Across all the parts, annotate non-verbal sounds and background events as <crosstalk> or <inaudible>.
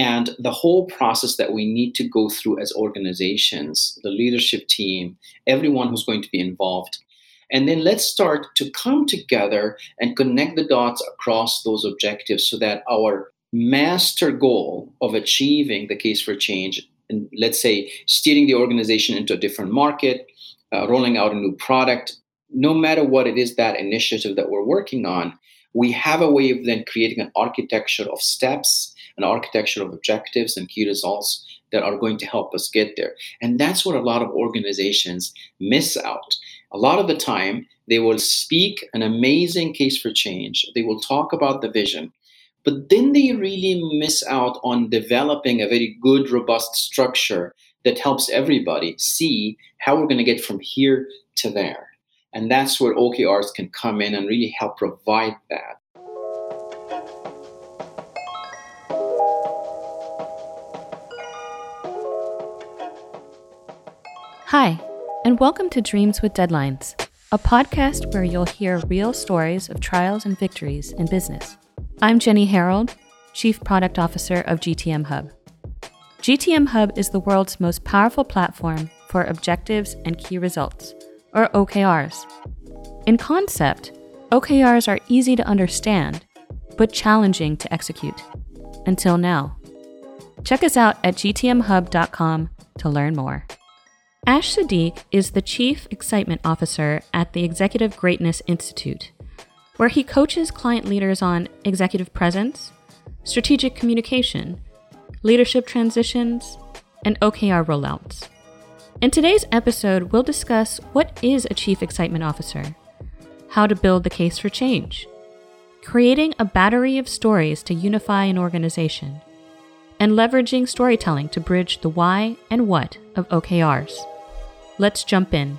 and the whole process that we need to go through as organizations, the leadership team, everyone who's going to be involved. And then let's start to come together and connect the dots across those objectives so that our master goal of achieving the case for change, and let's say steering the organization into a different market, uh, rolling out a new product, no matter what it is that initiative that we're working on, we have a way of then creating an architecture of steps, an architecture of objectives and key results that are going to help us get there. And that's what a lot of organizations miss out. A lot of the time, they will speak an amazing case for change, they will talk about the vision, but then they really miss out on developing a very good, robust structure that helps everybody see how we're going to get from here to there. And that's where OKRs can come in and really help provide that. Hi, and welcome to Dreams with Deadlines, a podcast where you'll hear real stories of trials and victories in business. I'm Jenny Herald, Chief Product Officer of GTM Hub. GTM Hub is the world's most powerful platform for objectives and key results or OKRs. In concept, OKRs are easy to understand, but challenging to execute. Until now. Check us out at gtmhub.com to learn more. Ash Sadiq is the Chief Excitement Officer at the Executive Greatness Institute, where he coaches client leaders on executive presence, strategic communication, leadership transitions, and OKR rollouts. In today's episode, we'll discuss what is a Chief Excitement Officer, how to build the case for change, creating a battery of stories to unify an organization, and leveraging storytelling to bridge the why and what of OKRs. Let's jump in.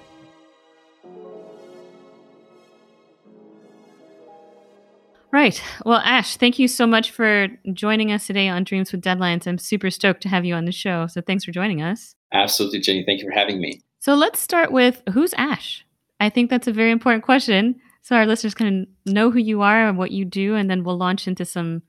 Right. Well, Ash, thank you so much for joining us today on Dreams with Deadlines. I'm super stoked to have you on the show. So thanks for joining us. Absolutely, Jenny. Thank you for having me. So let's start with who's Ash? I think that's a very important question. So our listeners can know who you are and what you do, and then we'll launch into some,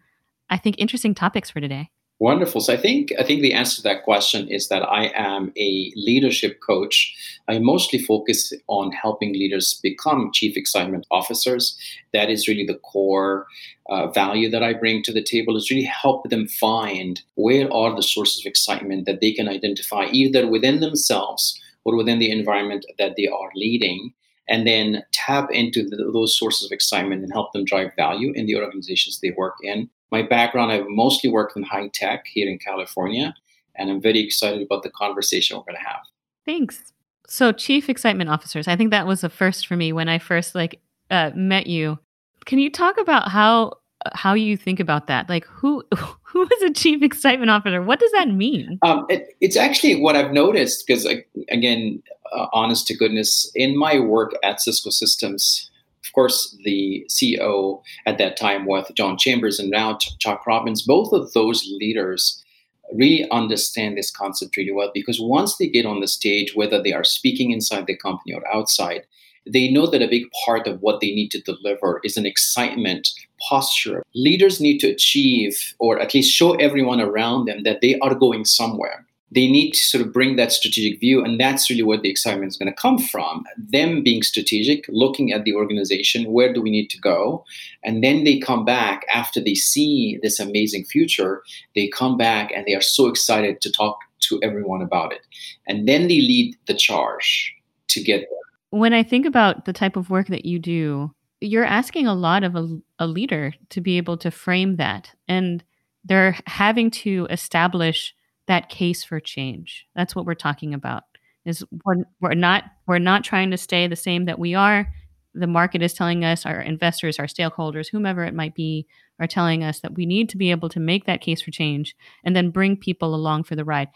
I think, interesting topics for today. Wonderful. So I think I think the answer to that question is that I am a leadership coach. I mostly focus on helping leaders become chief excitement officers. That is really the core uh, value that I bring to the table. Is really help them find where are the sources of excitement that they can identify either within themselves or within the environment that they are leading, and then tap into the, those sources of excitement and help them drive value in the organizations they work in my background, I've mostly worked in high tech here in California, and I'm very excited about the conversation we're going to have. Thanks. So, chief excitement officers, I think that was a first for me when I first like uh, met you. Can you talk about how how you think about that? Like, who <laughs> who is a chief excitement officer? What does that mean? Um, it, it's actually what I've noticed because, again, uh, honest to goodness, in my work at Cisco Systems, of course, the CEO at that time was John Chambers and now Chuck Robbins. Both of those leaders really understand this concept really well because once they get on the stage, whether they are speaking inside the company or outside, they know that a big part of what they need to deliver is an excitement posture. Leaders need to achieve, or at least show everyone around them, that they are going somewhere they need to sort of bring that strategic view and that's really where the excitement is going to come from them being strategic looking at the organization where do we need to go? And then they come back after they see this amazing future they come back and they are so excited to talk to everyone about it. And then they lead the charge to get there. When i think about the type of work that you do you're asking a lot of a, a leader to be able to frame that and they're having to establish that case for change. That's what we're talking about. Is we're, we're not we're not trying to stay the same that we are. The market is telling us, our investors, our stakeholders, whomever it might be, are telling us that we need to be able to make that case for change and then bring people along for the ride.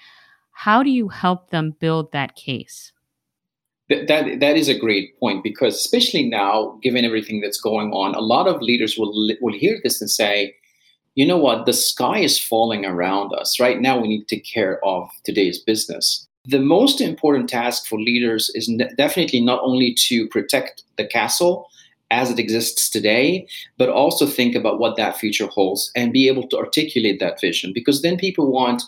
How do you help them build that case? That, that, that is a great point because especially now, given everything that's going on, a lot of leaders will will hear this and say, you know what, the sky is falling around us. Right now, we need to take care of today's business. The most important task for leaders is definitely not only to protect the castle as it exists today, but also think about what that future holds and be able to articulate that vision. Because then people want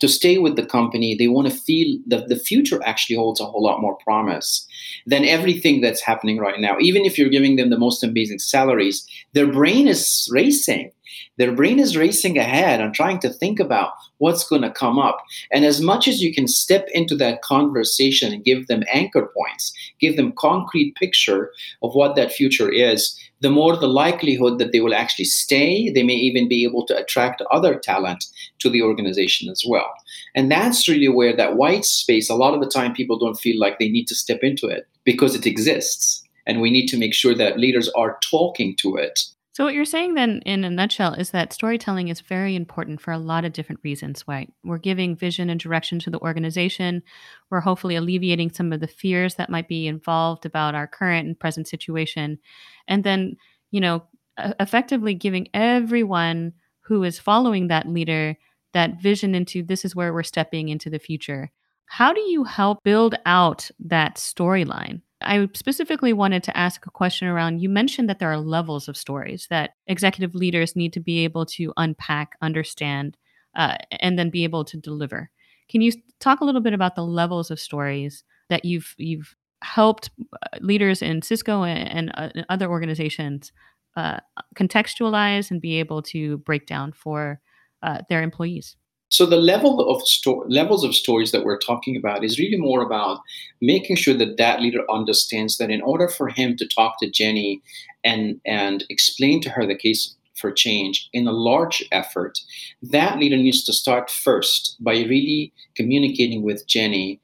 to stay with the company. They want to feel that the future actually holds a whole lot more promise than everything that's happening right now. Even if you're giving them the most amazing salaries, their brain is racing. Their brain is racing ahead and trying to think about what's going to come up. And as much as you can step into that conversation and give them anchor points, give them concrete picture of what that future is, the more the likelihood that they will actually stay. They may even be able to attract other talent to the organization as well. And that's really where that white space, a lot of the time people don't feel like they need to step into it because it exists. And we need to make sure that leaders are talking to it so, what you're saying then, in a nutshell, is that storytelling is very important for a lot of different reasons. Right? We're giving vision and direction to the organization. We're hopefully alleviating some of the fears that might be involved about our current and present situation. And then, you know, effectively giving everyone who is following that leader that vision into this is where we're stepping into the future. How do you help build out that storyline? I specifically wanted to ask a question around you mentioned that there are levels of stories that executive leaders need to be able to unpack, understand, uh, and then be able to deliver. Can you talk a little bit about the levels of stories that you've you've helped uh, leaders in Cisco and, and uh, other organizations uh, contextualize and be able to break down for uh, their employees? So the level of sto- levels of stories that we're talking about is really more about making sure that that leader understands that in order for him to talk to Jenny and and explain to her the case for change in a large effort, that leader needs to start first by really communicating with Jenny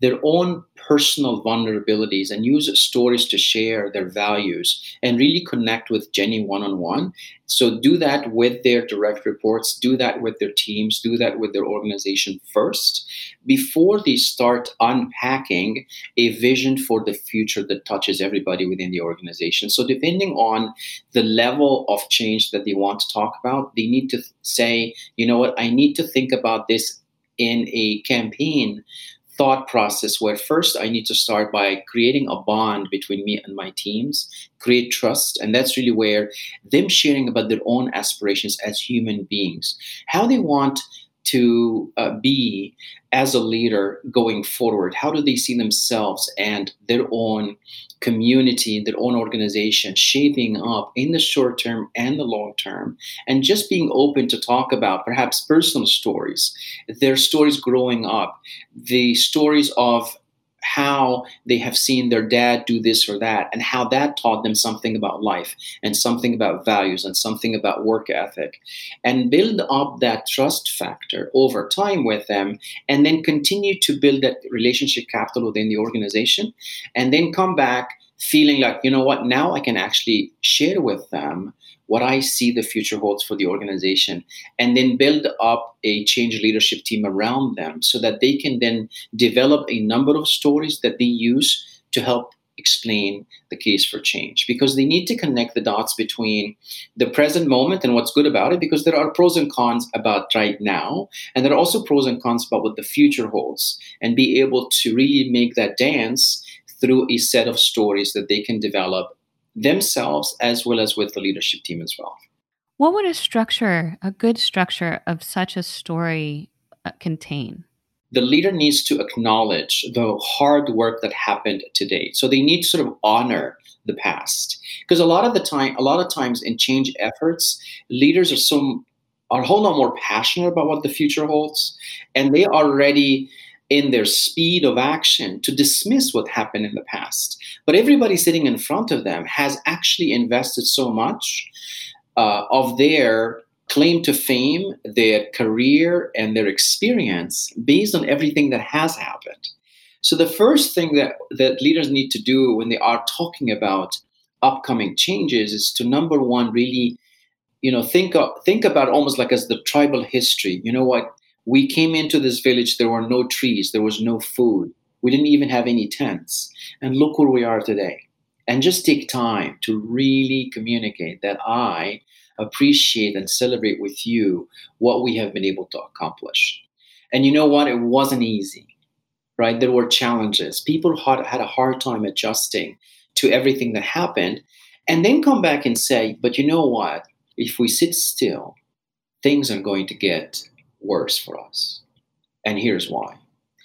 their own personal vulnerabilities and use stories to share their values and really connect with Jenny one on one. So, do that with their direct reports, do that with their teams, do that with their organization first before they start unpacking a vision for the future that touches everybody within the organization. So, depending on the level of change that they want to talk about, they need to say, you know what, I need to think about this in a campaign thought process where first I need to start by creating a bond between me and my teams, create trust. And that's really where them sharing about their own aspirations as human beings, how they want to uh, be as a leader going forward? How do they see themselves and their own community, their own organization shaping up in the short term and the long term? And just being open to talk about perhaps personal stories, their stories growing up, the stories of how they have seen their dad do this or that and how that taught them something about life and something about values and something about work ethic and build up that trust factor over time with them and then continue to build that relationship capital within the organization and then come back feeling like you know what? Now i can actually share with them what I see the future holds for the organization, and then build up a change leadership team around them so that they can then develop a number of stories that they use to help explain the case for change. Because they need to connect the dots between the present moment and what's good about it because there are pros and cons about right now and there are also pros and cons about what the future holds and be able to really make that dance through a set of stories that they can develop themselves as well as with the leadership team as well. What would a structure, a good structure of such a story uh, contain? The leader needs to acknowledge the hard work that happened today. So they need to sort of honor the past. Because a lot of the time, a lot of times in change efforts, leaders are so are a whole lot more passionate about what the future holds, and they are ready in their speed of action to dismiss what happened in the past. But everybody sitting in front of them has actually invested so much uh, of their claim to fame, their career, and their experience based on everything that has happened. So the first thing that, that leaders need to do when they are talking about upcoming changes is to number one really you know think of, think about almost like as the tribal history you know what we came into this village, there were no trees, there was no food. We didn't even have any tents. And look where we are today. And just take time to really communicate that I appreciate and celebrate with you what we have been able to accomplish. And you know what? It wasn't easy, right? There were challenges. People had, had a hard time adjusting to everything that happened. And then come back and say, but you know what? If we sit still, things are going to get worse for us. And here's why.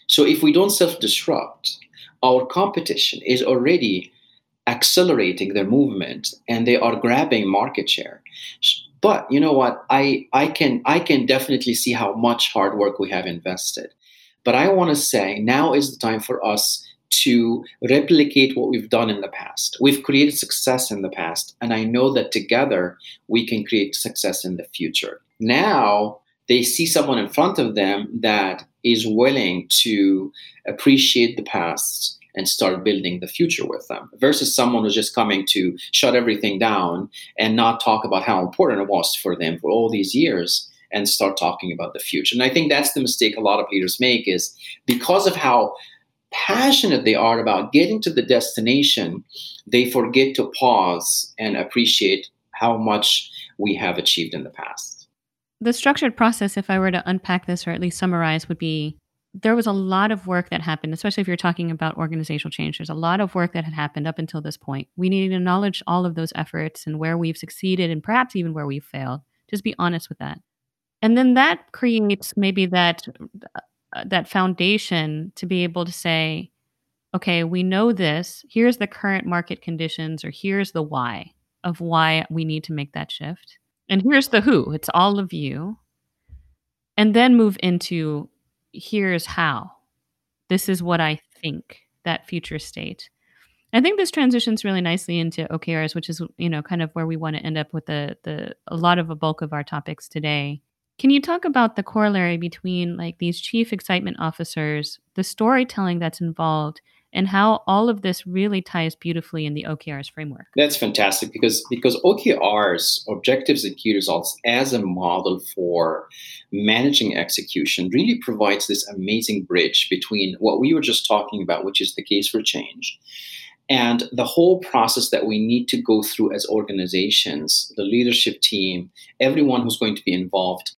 So if we don't self disrupt, our competition is already accelerating their movement and they are grabbing market share. But you know what? I, I can I can definitely see how much hard work we have invested. But I want to say now is the time for us to replicate what we've done in the past. We've created success in the past, and I know that together we can create success in the future. Now they see someone in front of them that is willing to appreciate the past and start building the future with them versus someone who's just coming to shut everything down and not talk about how important it was for them for all these years and start talking about the future. And I think that's the mistake a lot of leaders make is because of how passionate they are about getting to the destination, they forget to pause and appreciate how much we have achieved in the past. The structured process, if I were to unpack this or at least summarize, would be there was a lot of work that happened, especially if you're talking about organizational change. There's a lot of work that had happened up until this point. We need to acknowledge all of those efforts and where we've succeeded and perhaps even where we've failed. Just be honest with that. And then that creates maybe that uh, that foundation to be able to say, okay, we know this. Here's the current market conditions, or here's the why of why we need to make that shift. And here's the who. It's all of you. And then move into here's how. This is what I think that future state. I think this transitions really nicely into OKRs, which is you know kind of where we want to end up with the the a lot of a bulk of our topics today. Can you talk about the corollary between like these chief excitement officers, the storytelling that's involved, and how all of this really ties beautifully in the OKRs framework. That's fantastic because because OKRs, objectives and key results, as a model for managing execution, really provides this amazing bridge between what we were just talking about, which is the case for change, and the whole process that we need to go through as organizations, the leadership team, everyone who's going to be involved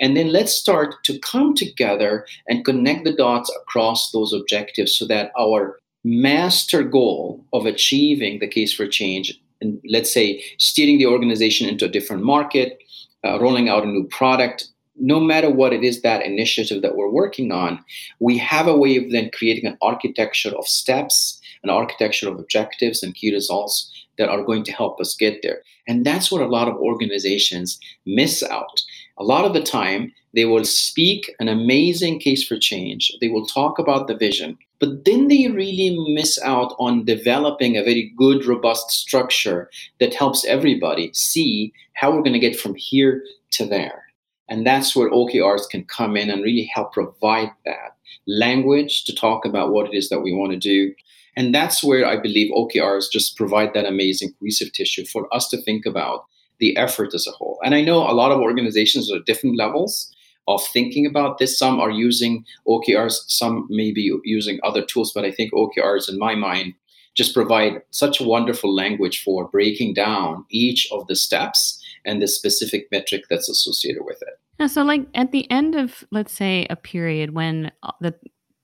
and then let's start to come together and connect the dots across those objectives so that our master goal of achieving the case for change, and let's say steering the organization into a different market, uh, rolling out a new product, no matter what it is that initiative that we're working on, we have a way of then creating an architecture of steps, an architecture of objectives and key results that are going to help us get there. And that's what a lot of organizations miss out. A lot of the time, they will speak an amazing case for change. They will talk about the vision, but then they really miss out on developing a very good, robust structure that helps everybody see how we're going to get from here to there. And that's where OKRs can come in and really help provide that language to talk about what it is that we want to do. And that's where I believe OKRs just provide that amazing cohesive tissue for us to think about the effort as a whole. And I know a lot of organizations are at different levels of thinking about this. Some are using OKRs, some may be using other tools, but I think OKRs, in my mind, just provide such a wonderful language for breaking down each of the steps and the specific metric that's associated with it. Yeah, so, like at the end of, let's say, a period when uh, the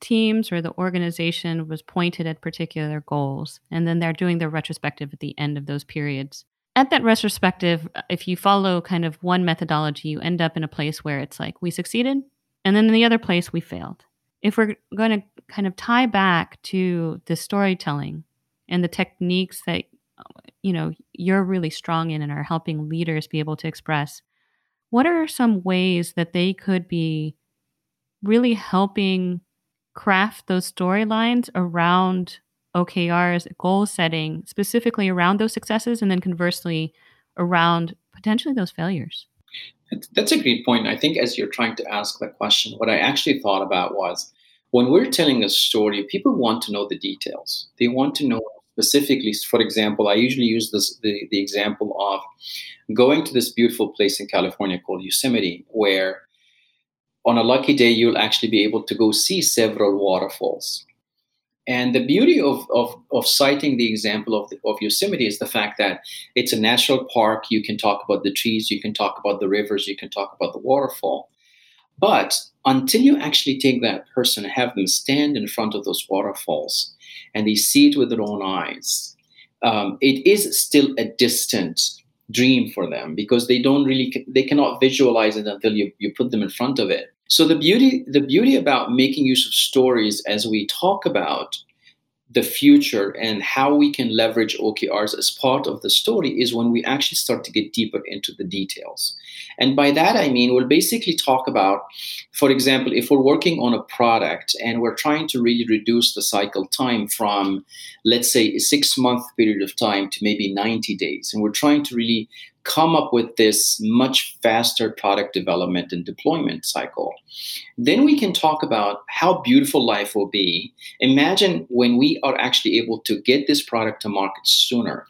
teams or the organization was pointed at particular goals, and then they're doing their retrospective at the end of those periods at that retrospective, uh, if you follow kind of one methodology, you end up in a place where it's like we succeeded, and then in the other place we failed. If we're going to kind of tie back to the storytelling and the techniques that you know you're really strong in and are helping leaders be able to express, what are some ways that they could be really helping craft those storylines around OKRs, goal setting specifically around those successes, and then conversely around potentially those failures? That's a great point. I think as you're trying to ask that question, what I actually thought about was when we're telling a story, people want to know the details. They want to know specifically, for example, I usually use this the, the example of going to this beautiful place in California called Yosemite, where on a lucky day you'll actually be able to go see several waterfalls and the beauty of, of, of citing the example of, the, of Yosemite is the fact that it's a national park. You can talk about the trees, you can talk about the rivers, you can talk about the waterfall. But until you actually take that person have them stand in front of those waterfalls and they see it with their own eyes, um, it is still a distant dream for them because they don't really they cannot visualize it until you, you put them in front of it so the beauty the beauty about making use of stories as we talk about the future and how we can leverage OKRs as part of the story is when we actually start to get deeper into the details. And by that, I mean, we'll basically talk about, for example, if we're working on a product and we're trying to really reduce the cycle time from, let's say, a six month period of time to maybe 90 days, and we're trying to really come up with this much faster product development and deployment cycle. Then we can talk about how beautiful life will be. Imagine when we are actually able to get this product to market sooner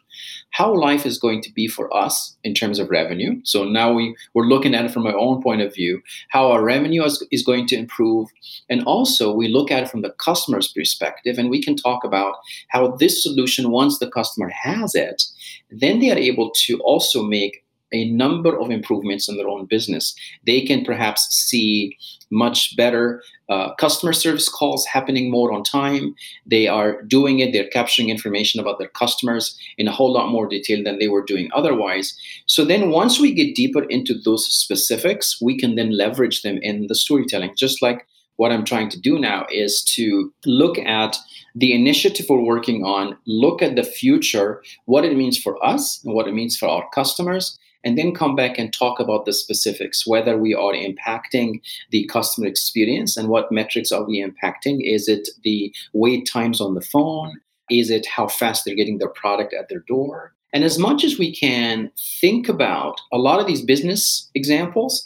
how life is going to be for us in terms of revenue. So now we, we're looking at it from our own point of view, how our revenue is, is going to improve. And also, we look at it from the customer's perspective, and we can talk about how this solution, once the customer has it, then they are able to also make a number of improvements in their own business. They can perhaps see much better uh, customer service calls happening more on time. They are doing it, they're capturing information about their customers in a whole lot more detail than they were doing otherwise. So then, once we get deeper into those specifics, we can then leverage them in the storytelling, just like what I'm trying to do now is to look at the initiative we're working on, look at the future, what it means for us and what it means for our customers, and then come back and talk about the specifics, whether we are impacting the customer experience and what metrics are we impacting. Is it the wait times on the phone? Is it how fast they're getting their product at their door? And as much as we can think about a lot of these business examples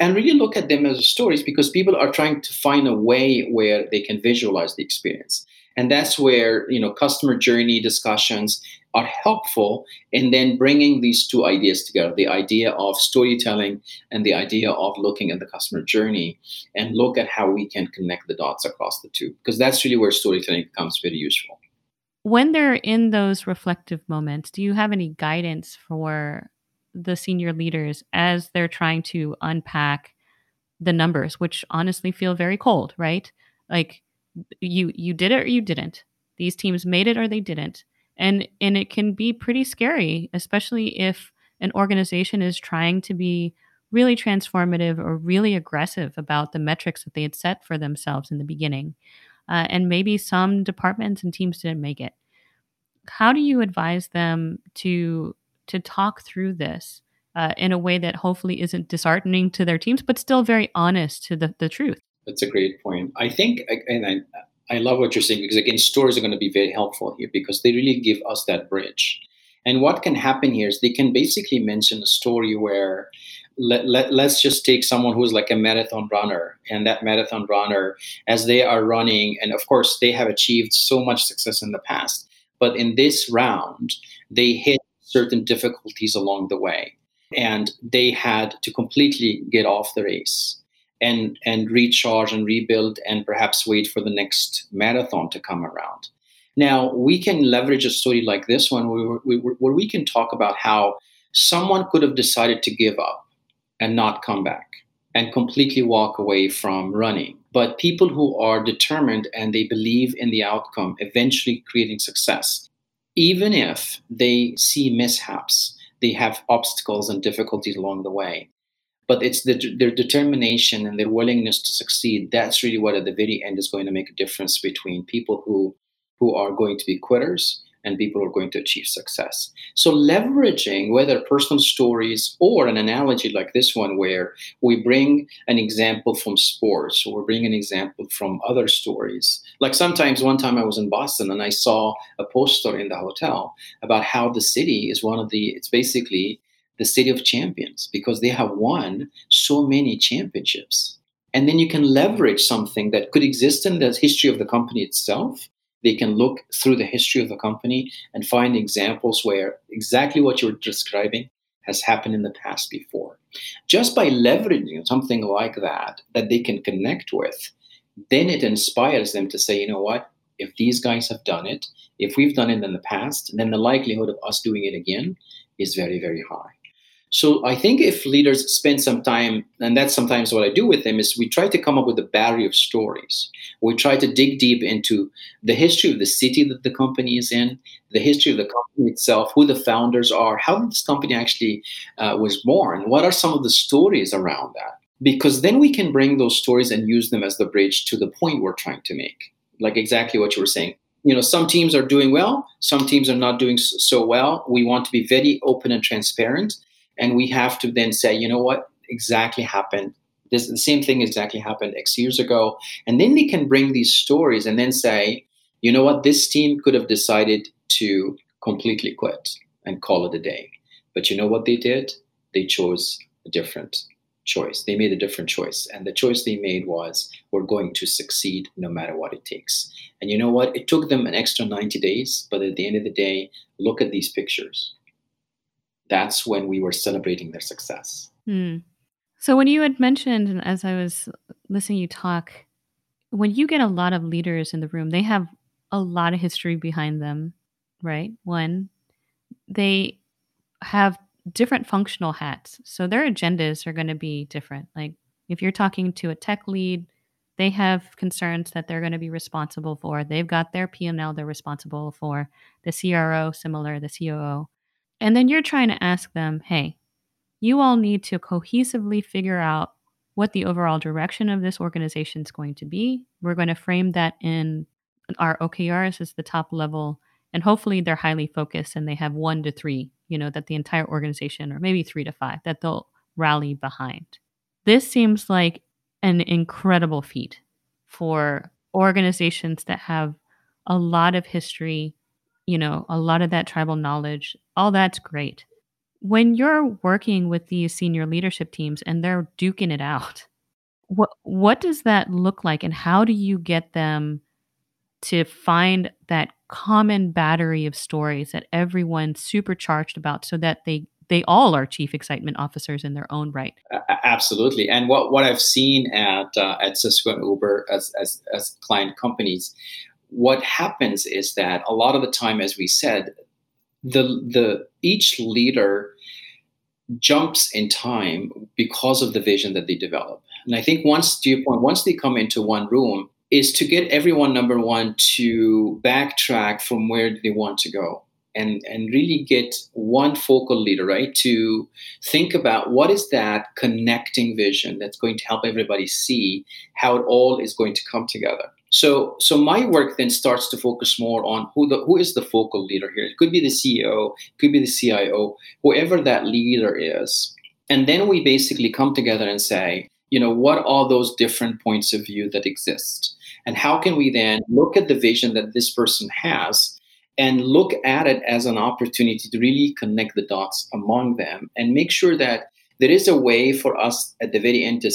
and really look at them as stories because people are trying to find a way where they can visualize the experience and that's where you know customer journey discussions are helpful in then bringing these two ideas together the idea of storytelling and the idea of looking at the customer journey and look at how we can connect the dots across the two because that's really where storytelling becomes very useful when they're in those reflective moments do you have any guidance for the senior leaders as they're trying to unpack the numbers which honestly feel very cold right like you you did it or you didn't. These teams made it or they didn't. And and it can be pretty scary, especially if an organization is trying to be really transformative or really aggressive about the metrics that they had set for themselves in the beginning. Uh, and maybe some departments and teams didn't make it. How do you advise them to to talk through this uh, in a way that hopefully isn't disheartening to their teams, but still very honest to the, the truth? That's a great point. I think, and I, I love what you're saying because again, stories are going to be very helpful here because they really give us that bridge. And what can happen here is they can basically mention a story where let, let, let's just take someone who's like a marathon runner and that marathon runner as they are running and of course they have achieved so much success in the past but in this round they hit certain difficulties along the way and they had to completely get off the race and and recharge and rebuild and perhaps wait for the next marathon to come around. Now we can leverage a story like this one where we, where we can talk about how someone could have decided to give up and not come back and completely walk away from running. But people who are determined and they believe in the outcome, eventually creating success, even if they see mishaps, they have obstacles and difficulties along the way but it's the, their determination and their willingness to succeed that's really what at the very end is going to make a difference between people who who are going to be quitters and people who are going to achieve success. So leveraging whether personal stories or an analogy like this one where we bring an example from sports or we bring an example from other stories. Like sometimes one time i was in boston and i saw a poster in the hotel about how the city is one of the it's basically the city of champions because they have won so many championships. And then you can leverage something that could exist in the history of the company itself. They can look through the history of the company and find examples where exactly what you're describing has happened in the past before. Just by leveraging something like that, that they can connect with, then it inspires them to say, you know what, if these guys have done it, if we've done it in the past, then the likelihood of us doing it again is very, very high. So I think if leaders spend some time, and that's sometimes what I do with them, is we try to come up with a battery of stories. We try to dig deep into the history of the city that the company is in, the history of the company itself, who the founders are, how this company actually uh, was born, what are some of the stories around that. Because then we can bring those stories and use them as the bridge to the point we're trying to make. Like exactly what you were saying you know some teams are doing well some teams are not doing so well we want to be very open and transparent and we have to then say you know what? Exactly happened. This the same thing exactly happened x years ago. And then they can bring these stories and then say you know what? This team could have decided to completely quit and call it a day. But you know what they did? They chose a different choice. They made a different choice. And the choice they made was we're going to succeed no matter what it takes. And you know what? It took them an extra 90 days but at the end of the day look at these pictures that's when we were celebrating their success. Hmm. So when you had mentioned, as I was listening you talk, when you get a lot of leaders in the room, they have a lot of history behind them, right? One, they have different functional hats. So their agendas are going to be different. Like if you're talking to a tech lead, they have concerns that they're going to be responsible for. They've got their P&L they're responsible for. The CRO, similar, the COO. And then you're trying to ask them, hey, you all need to cohesively figure out what the overall direction of this organization is going to be. We're going to frame that in our OKRs as the top level. And hopefully they're highly focused and they have one to three, you know, that the entire organization, or maybe three to five, that they'll rally behind. This seems like an incredible feat for organizations that have a lot of history you know, a lot of that tribal knowledge, all that's great. When you're working with these senior leadership teams and they're duking it out, what what does that look like and how do you get them to find that common battery of stories that everyone's supercharged about so that they they all are chief excitement officers in their own right. Absolutely, and what, what I've seen at uh, at Cisco and Uber as, as as client companies, what happens is that a lot of the time, as we said, the the each leader jumps in time because of the vision that they develop. And I think once to your point, once they come into one room, is to get everyone number one to backtrack from where they want to go and and really get one focal leader right to think about what is that connecting vision that's going to help everybody see how it all is going to come together so, so my work then starts to focus more on who the who is the focal leader here. It could be the CEO, it could be the CIO, whoever that leader is, and then we basically come together and say, you know, what are those different points of view that exist, and how can we then look at the vision that this person has, and look at it as an opportunity to really connect the dots among them, and make sure that there is a way for us at the very end to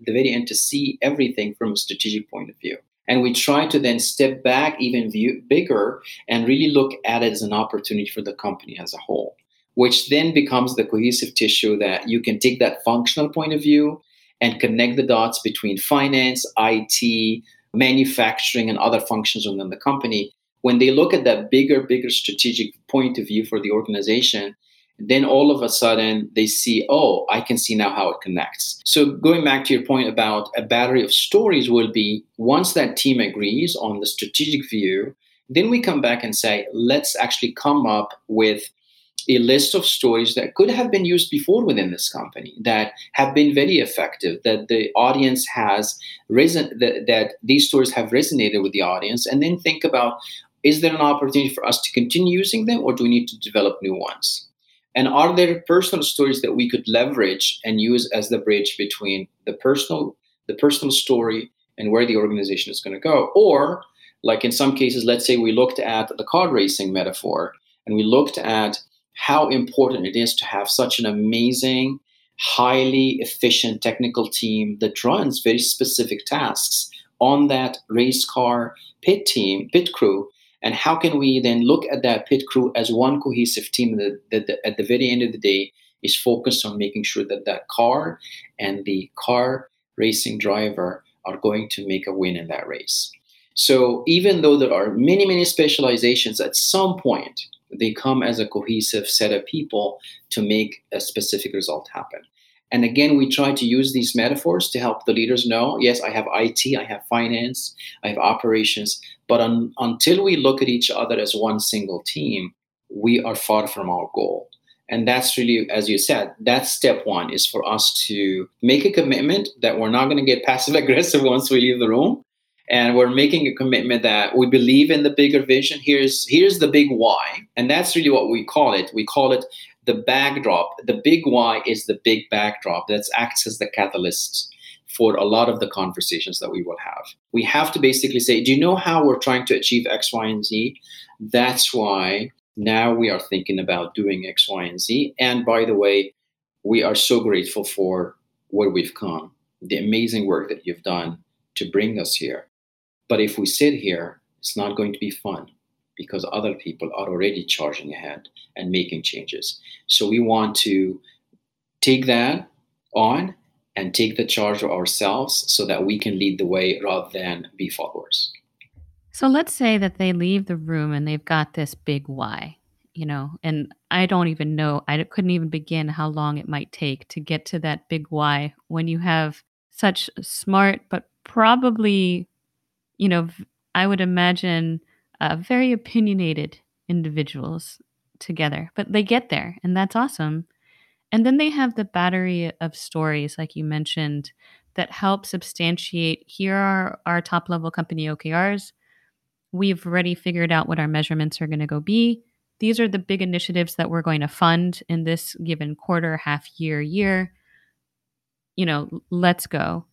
the very end to see everything from a strategic point of view. And we try to then step back even view, bigger and really look at it as an opportunity for the company as a whole, which then becomes the cohesive tissue that you can take that functional point of view and connect the dots between finance, IT, manufacturing, and other functions within the company. When they look at that bigger, bigger strategic point of view for the organization, then all of a sudden they see, oh, I can see now how it connects. So going back to your point about a battery of stories will be once that team agrees on the strategic view, then we come back and say, let's actually come up with a list of stories that could have been used before within this company that have been very effective that the audience has risen that, that these stories have resonated with the audience and then think about is there an opportunity for us to continue using them or do we need to develop new ones and are there personal stories that we could leverage and use as the bridge between the personal, the personal story and where the organization is going to go? Or, like in some cases, let's say we looked at the car racing metaphor and we looked at how important it is to have such an amazing, highly efficient technical team that runs very specific tasks on that race car pit team, pit crew, and how can we then look at that pit crew as one cohesive team that, that, at the very end of the day is focused on making sure that that car and the car racing driver are going to make a win in that race. So even though there are many, many specializations, at some point, They come as a cohesive set of people to make a specific result happen. And again, we try to use these metaphors to help the leaders know yes, I have IT, I have finance, I have operations. But un- until we look at each other as one single team, we are far from our goal. And that's really, as you said, that's step one is for us to make a commitment that we're not going to get <laughs> passive aggressive once we leave the room. And we're making a commitment that we believe in the bigger vision. Here's here's the big why. And that's really what we call it. We call it the backdrop. The big why is the big backdrop that acts as the catalyst for a lot of the conversations that we will have. We have to basically say, do you know how we're trying to achieve X, Y, and Z? That's why now we are thinking about doing X, Y, and Z. And by the way, we are so grateful for where we've come, the amazing work that you've done to bring us here. But if we sit here, it's not going to be fun because other people are already charging ahead and making changes. So we want to take that on and take the charge ourselves so that we can lead the way rather than be followers. So let's say that they leave the room and they've got this big why, you know, and I don't even know, I couldn't even begin how long it might take to get to that big why when you have such smart, but probably, you know, I would imagine uh, very opinionated individuals together, but they get there, and that's awesome. And then they have the battery of stories, like you mentioned, that help substantiate here are our top level company OKRs. We've already figured out what our measurements are going to go be. These are the big initiatives that we're going to fund in this given quarter, half year, year. You know, let's go.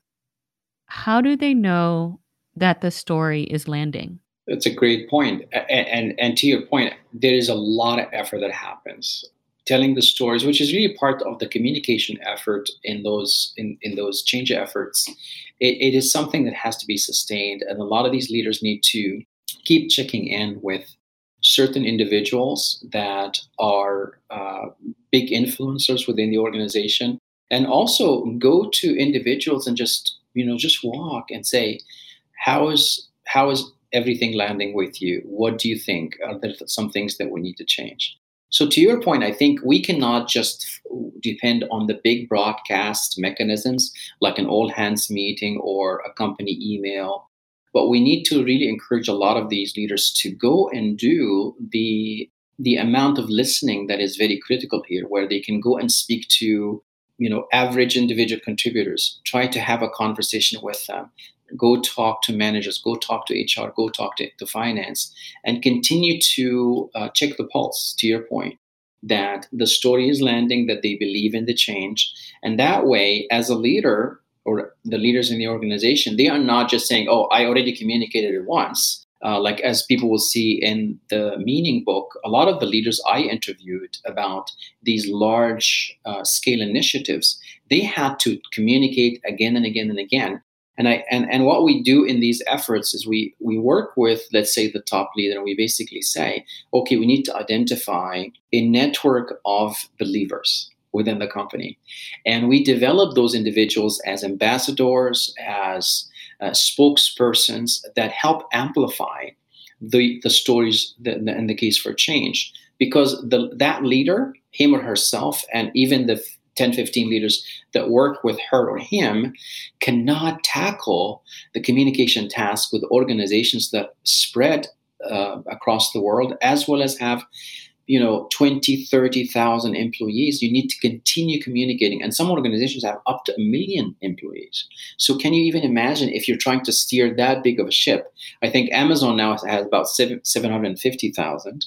How do they know that the story is landing? That's a great point. And, and, and to your point, there is a lot of effort that happens telling the stories, which is really part of the communication effort in those in, in those change efforts. It, it is something that has to be sustained, and a lot of these leaders need to keep checking in with certain individuals that are uh, big influencers within the organization, and also go to individuals and just you know just walk and say, how is how is everything landing with you? What do you think? Are there some things that we need to change? So, to your point, I think we cannot just depend on the big broadcast mechanisms like an all hands meeting or a company email, but we need to really encourage a lot of these leaders to go and do the the amount of listening that is very critical here where they can go and speak to you know average individual contributors try to have a conversation with them go talk to managers, go talk to HR, go talk to, to finance, and continue to uh, check the pulse, to your point, that the story is landing, that they believe in the change. And that way, as a leader, or the leaders in the organization, they are not just saying, oh, I already communicated it once. Uh, like as people will see in the meaning book, a lot of the leaders I interviewed about these large uh, scale initiatives, they had to communicate again and again and again and I and, and what we do in these efforts is we we work with let's say the top leader and we basically say, okay, we need to identify a network of believers within the company, and we develop those individuals as ambassadors, as uh, spokespersons that help amplify the the stories that, in the case for change. Because the that leader him or herself and even the 10, 15 leaders that work with her or him cannot tackle the communication task with organizations that spread uh, across the world, as well as have you know 20 30,000 employees. You need to continue communicating. And some organizations have up to a million employees. So can you even imagine if you're trying to steer that big of a ship? I think amazon now has about 750,000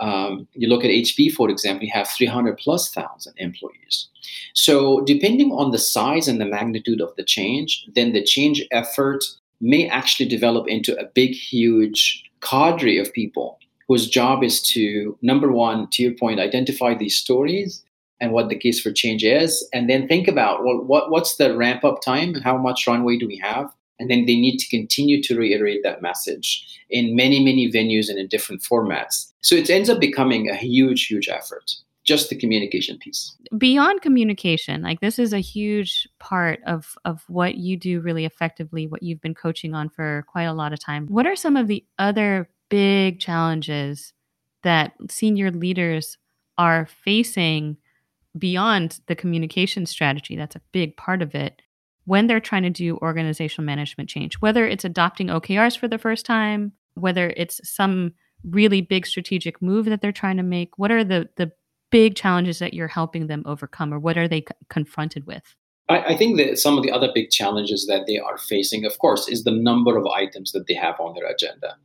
um, you look at HP, for example, you have 300 plus thousand employees. So, depending on the size and the magnitude of the change, then the change effort may actually develop into a big, huge cadre of people whose job is to, number one, to your point, identify these stories and what the case for change is, and then think about well, what, what's the ramp up time how much runway do we have? And then they need to continue to reiterate that message in many, many venues and in different formats. So it ends up becoming a huge, huge effort just the communication piece beyond communication like this is a huge part of of what you do really effectively what you've been coaching on for quite a lot of time what are some of the other big challenges that senior leaders are facing beyond the communication strategy. That's a big part of it when they're trying to do organizational management change, whether it's adopting OKRs for the first time, whether it's some really big strategic move that they're trying to make. What are the, the big challenges that you're helping them overcome, or what are they c- confronted with? I, I, think that some of the other big challenges that they are facing, of course, is the number of items that they have on their agenda,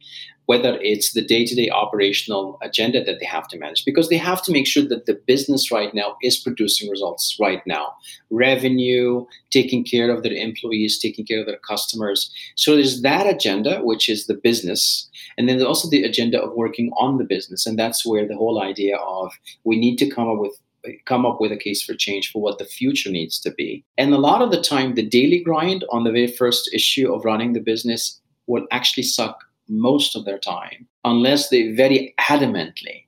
whether it's the day to day operational agenda that they have to manage, because they have to make sure that the business right now is producing results right now revenue, taking care of their employees, taking care of their customers. So there's that agenda, which is the business. And then there's also the agenda of working on the business. And that's where the whole idea of we need to come up with come up with a case for change for what the future needs to be. And a lot of the time, the daily grind on the very first issue of running the business will actually suck most of their time unless they very adamantly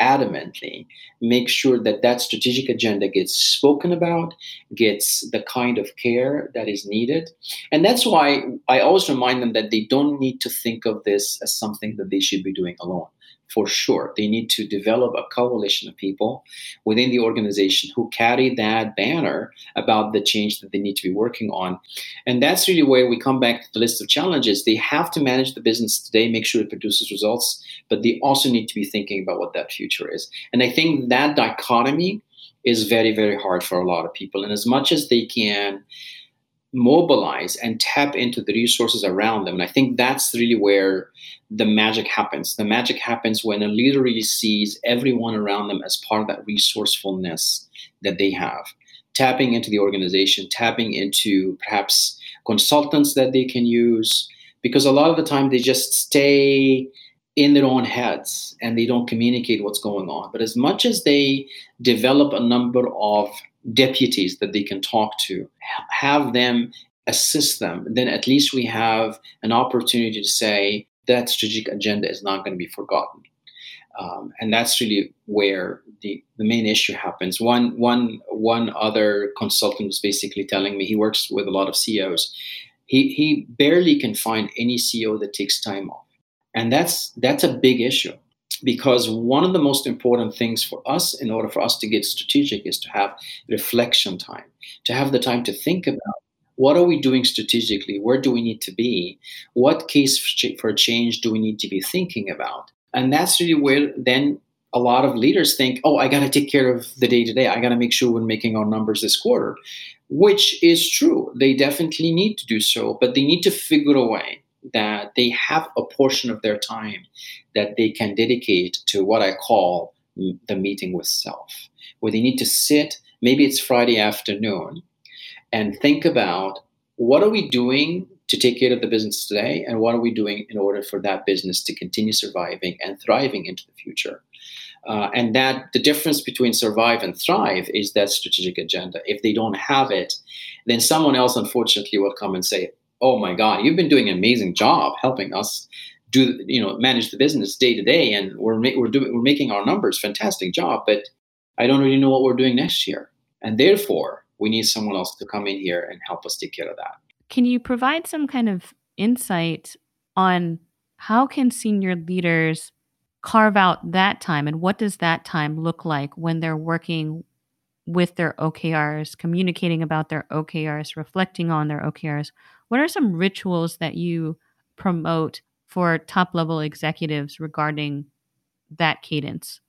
adamantly make sure that that strategic agenda gets spoken about gets the kind of care that is needed and that's why i always remind them that they don't need to think of this as something that they should be doing alone for sure. They need to develop a coalition of people within the organization who carry that banner about the change that they need to be working on. And that's really where we come back to the list of challenges. They have to manage the business today, make sure it produces results, but they also need to be thinking about what that future is. And I think that dichotomy is very, very hard for a lot of people. And as much as they can, mobilize and tap into the resources around them. And I think that's really where the magic happens. The magic happens when a leader really sees everyone around them as part of that resourcefulness that they have. Tapping into the organization, tapping into perhaps consultants that they can use, because a lot of the time they just stay in their own heads and they don't communicate what's going on. But as much as they develop a number of deputies that they can talk to, have them assist them, then at least we have an opportunity to say that strategic agenda is not going to be forgotten. Um, and that's really where the, the main issue happens. One, one, one other consultant was basically telling me he works with a lot of CEOs. He, he barely can find any CEO that takes time off. And that's, that's a big issue because one of the most important things for us in order for us to get strategic is to have reflection time to have the time to think about what are we doing strategically where do we need to be what case for change do we need to be thinking about? And that's really where then a lot of leaders think oh i got to take care of the day to day i got to make sure we're making our numbers this quarter which is true. They definitely need to do so but they need to figure a way that they have a portion of their time that they can dedicate to what I call the meeting with self, where they need to sit, maybe it's Friday afternoon, and think about what are we doing to take care of the business today and what are we doing in order for that business to continue surviving and thriving into the future. Uh, and that the difference between survive and thrive is that strategic agenda. If they don't have it then someone else unfortunately will come and say oh my god you've been doing an amazing job helping us do you know manage the business day to day and we're ma- we're doing we're making our numbers fantastic job but i don't really know what we're doing next year and therefore we need someone else to come in here and help us take care of that can you provide some kind of insight on how can senior leaders carve out that time and what does that time look like when they're working with their OKRs, communicating about their OKRs, reflecting on their OKRs? What are some rituals that you promote for top level executives regarding that cadence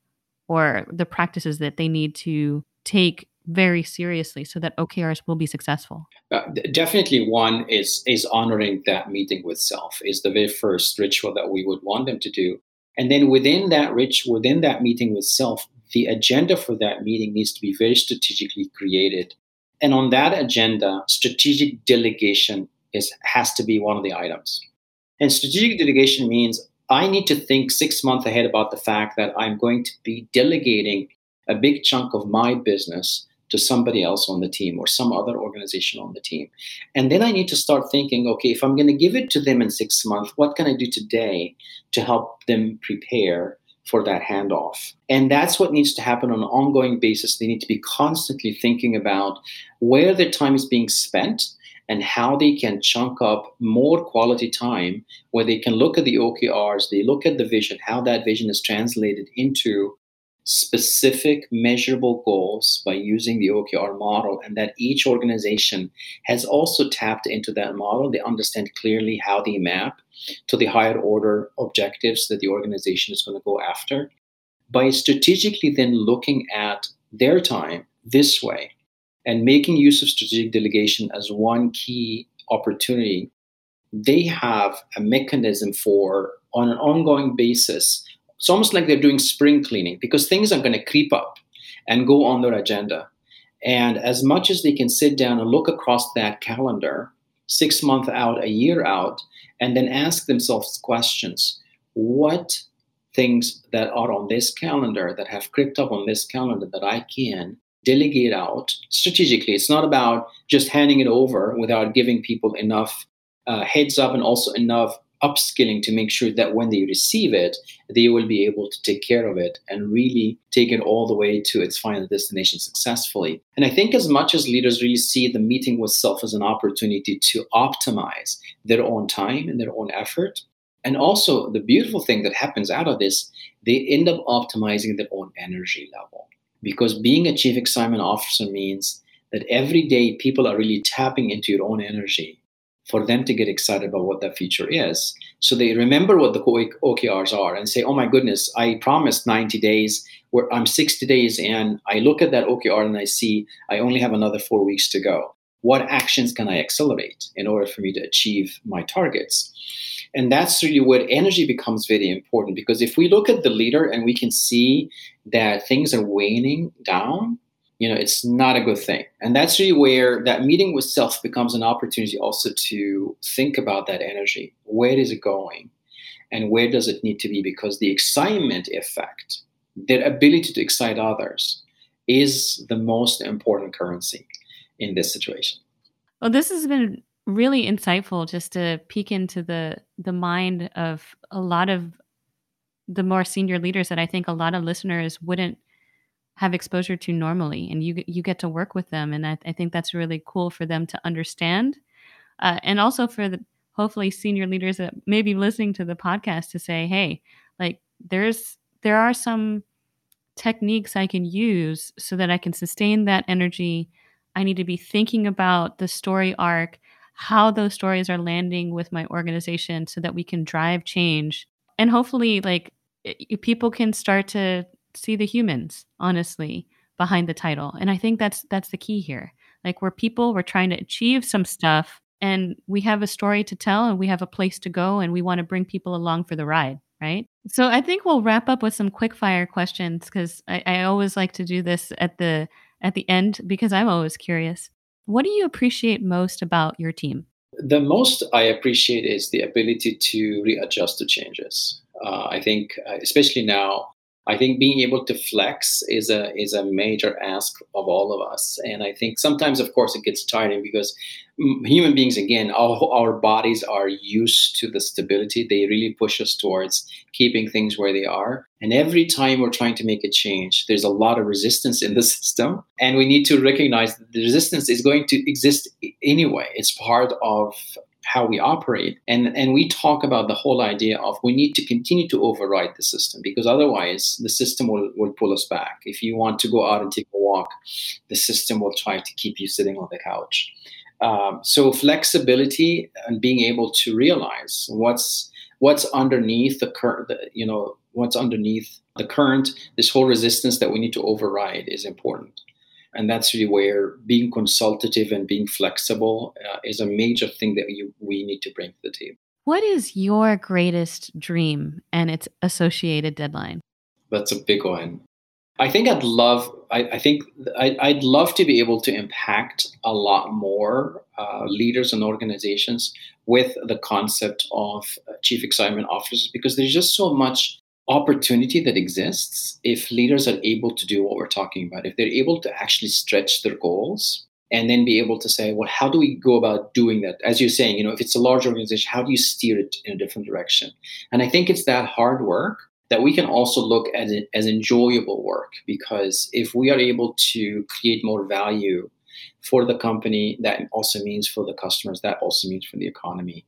or the practices that they need to take very seriously so that OKRs will be successful? Uh, definitely, one is is honoring that meeting with self is the very first ritual that we would want them to do, and then within that rich within that meeting with self, the agenda for that meeting needs to be very strategically created, and on that agenda, strategic delegation is has to be one of the items. And strategic delegation means I need to think six months ahead about the fact that I'm going to be delegating a big chunk of my business to somebody else on the team or some other organization on the team. And then I need to start thinking okay, if I'm going to give it to them in six months, what can I do today to help them prepare for that handoff? And that's what needs to happen on an ongoing basis. They need to be constantly thinking about where their time is being spent and how they can chunk up more quality time where they can look at the OKRs, they look at the vision, how that vision is translated into specific measurable goals by using the OKR model, and that each organization has also tapped into that model. They understand clearly how they map to the higher order objectives that the organization is going to go after. By strategically then looking at their time this way and making use of strategic delegation as one key opportunity, they have a mechanism for, on an ongoing basis, it's almost like they're doing spring cleaning because things are going to creep up and go on their agenda. And as much as they can sit down and look across that calendar, six months out, a year out, and then ask themselves questions what things that are on this calendar that have crept up on this calendar that I can delegate out strategically. It's not about just handing it over without giving people enough uh, heads up and also enough upskilling to make sure that when they receive it, they will be able to take care of it and really take it all the way to its final destination successfully. And I think as much as leaders really see the meeting with self as an opportunity to optimize their own time and their own effort, and also the beautiful thing that happens out of this, they end up optimizing their own energy level. Because being a chief excitement officer means that every day people are really tapping into your own energy for them to get excited about what that feature is. So they remember what the OKRs are and say, oh my goodness, I promised 90 days, where I'm 60 days in. I look at that OKR and I see I only have another four weeks to go. What actions can I accelerate in order for me to achieve my targets? And that's really where energy becomes very important because if we look at the leader and we can see that things are waning down, you know it's not a good thing. And that's really where that meeting with self becomes an opportunity also to think about that energy. Where is it going? And where does it need to be? Because the excitement effect their ability to excite others is the most important currency in this situation. Well this has been really insightful just to peek into the the mind of a lot of the more senior leaders that i think a lot of listeners wouldn't have exposure to normally and you you get to work with them and I, I think that's really cool for them to understand. Uh, and also for the hopefully senior leaders that may be listening to the podcast to say hey like there's there are some techniques i can use so that i can sustain that energy. I need to be thinking about the story arc how those stories are landing with my organization so that we can drive change. And hopefully like people can start to see the humans honestly behind the title. And i think that's that's the key here. Like we're people we're trying to achieve some stuff and we have a story to tell and we have a place to go and we want to bring people along for the ride right? So i think we'll wrap up with some quick fire questions because I, I always like to do this at the at the end because i'm always curious what do you appreciate most about your team? The most i appreciate is the ability to readjust to changes. Uh, i think uh, especially now I think being able to flex is a is a major ask of all of us, and I think sometimes, of course, it gets tiring because human beings, again, our, our bodies are used to the stability. They really push us towards keeping things where they are, and every time we're trying to make a change, there's a lot of resistance in the <laughs> system, and we need to recognize that the resistance is going to exist anyway. It's part of how we operate. And, and we talk about the whole idea of we need to continue to override the system because otherwise the system will, will pull us back. If you want to go out and take a walk, the system will try to keep you sitting on the couch. Um, so flexibility and being able to realize what's what's underneath the current, you know, what's underneath the current, this whole resistance that we need to override is important. And that's really where being consultative and being flexible uh, is a major thing that you, we need to bring to the table. What is your greatest dream and its associated deadline? That's a big one. I think I'd love. I, I think I, I'd love to be able to impact a lot more uh, leaders and organizations with the concept of uh, chief excitement officers because there's just so much opportunity that exists if leaders are able to do what we're talking about, if they're able to actually stretch their goals and then be able to say, well, how do we go about doing that? As you're saying, you know, if it's a large organization, how do you steer it in a different direction? And I think it's that hard work that we can also look at it as enjoyable work because if we are able to create more value for the company. That also means for the customers. That also means for the economy.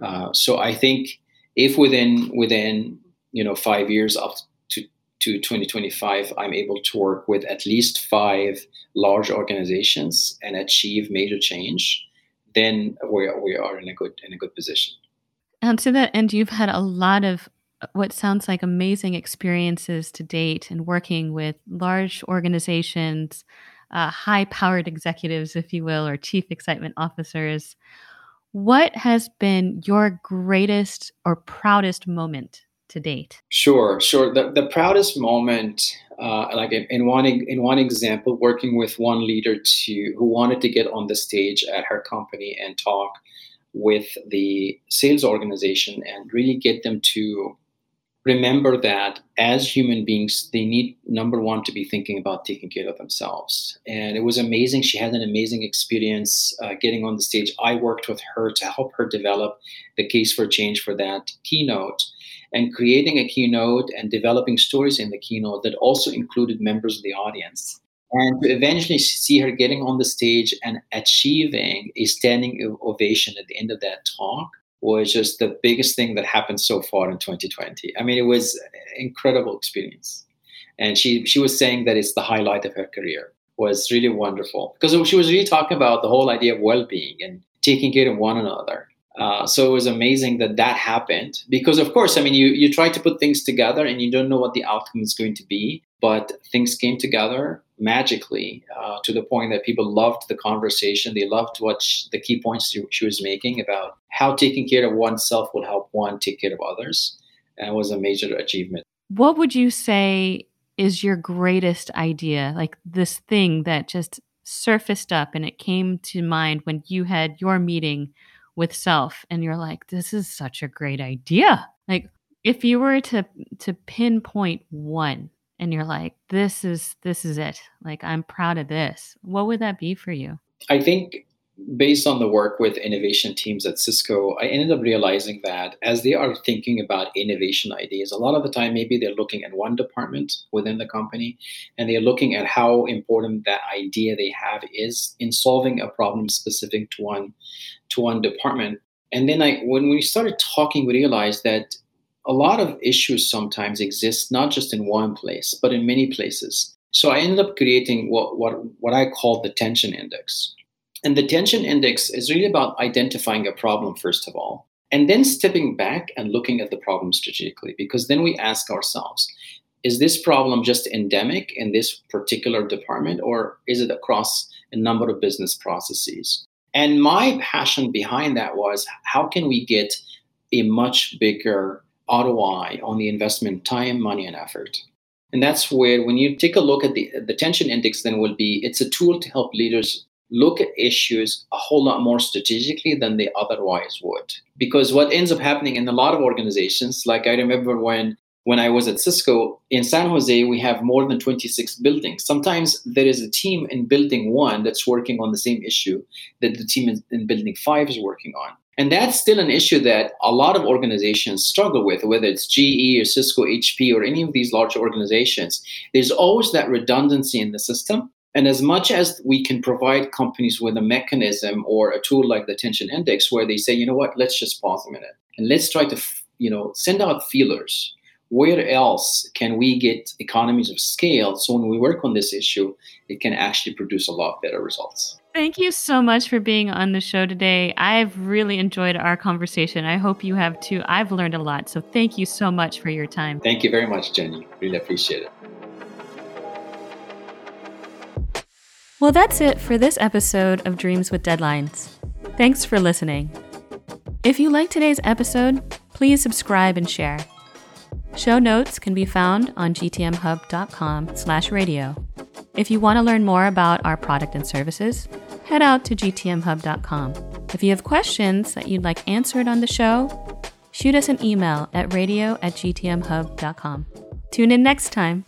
Uh, so I think if within within you know five years up to to 2025, I'm able to work with at least five large organizations and achieve major change, then we are, we are in a good in a good position. And to that end, you've had a lot of uh, what sounds like amazing experiences to date in working with large organizations, uh, high powered executives, if you will, or chief excitement officers. What has been your greatest or proudest moment to date? Sure, sure. The, the proudest moment, uh, like in, in one in one example, working with one leader to who wanted to get on the stage at her company and talk with the sales organization and really get them to remember that as human beings, they need number one to be thinking about taking care of themselves. And it was amazing. She had an amazing experience uh, getting on the stage. I worked with her to help her develop the case for change for that keynote and creating a keynote and developing stories in the keynote that also included members of the audience. And to eventually see her getting on the stage and achieving a standing ovation at the end of that talk was just the biggest thing that happened so far in 2020. I mean, it was an incredible experience. And she, she was saying that it's the highlight of her career. Was really wonderful because she was really talking about the whole idea of well-being and taking care of one another. Uh, so it was amazing that that happened because, of course, I mean, you you try to put things together and you don't know what the outcome is going to be, but things came together magically uh, to the point that people loved the conversation. They loved what she, the key points she, she, was making about how taking care of oneself will help one take care of others. And it was a major achievement. What would you say is your greatest idea? Like this thing that just surfaced up and it came to mind when you had your meeting with self and you're like, this is such a great idea. Like if you were to to pinpoint one and you're like this is this is it like i'm proud of this what would that be for you i think based on the work with innovation teams at cisco i ended up realizing that as they are thinking about innovation ideas a lot of the time maybe they're looking at one department within the company and they're looking at how important that idea they have is in solving a problem specific to one to one department and then i when we started talking we realized that a lot of issues sometimes exist not just in one place, but in many places. So I ended up creating what, what, what I call the tension index. And the tension index is really about identifying a problem, first of all, and then stepping back and looking at the problem strategically, because then we ask ourselves, is this problem just endemic in this particular department, or is it across a number of business processes? And my passion behind that was how can we get a much bigger ROI on the investment time, money, and effort. And that's where, when you take a look at the, the tension index, then will be it's a tool to help leaders look at issues a whole lot more strategically than they otherwise would. Because what ends up happening in a lot of organizations, like I remember when when I was at Cisco in San Jose, we have more than 26 buildings. Sometimes there is a team in building one that's working on the same issue that the team in building five is working on. And that's still an issue that a lot of organizations struggle with, whether it's GE or Cisco, HP, or any of these large organizations. There's always that redundancy in the system. And as much as we can provide companies with a mechanism or a tool like the tension index where they say, you know what, let's just pause a minute and let's try to, you know, send out feelers. Where else can we get economies of scale so when we work on this issue, it can actually produce a lot better results? Thank you so much for being on the show today. I've really enjoyed our conversation. I hope you have too. I've learned a lot. So thank you so much for your time. Thank you very much, Jenny. Really appreciate it. Well, that's it for this episode of Dreams with Deadlines. Thanks for listening. If you like today's episode, please subscribe and share. Show notes can be found on gtmhub.com/radio. If you want to learn more about our product and services, head out to gtmhub.com. If you have questions that you'd like answered on the show, shoot us an email at radio at gtmhub.com. Tune in next time.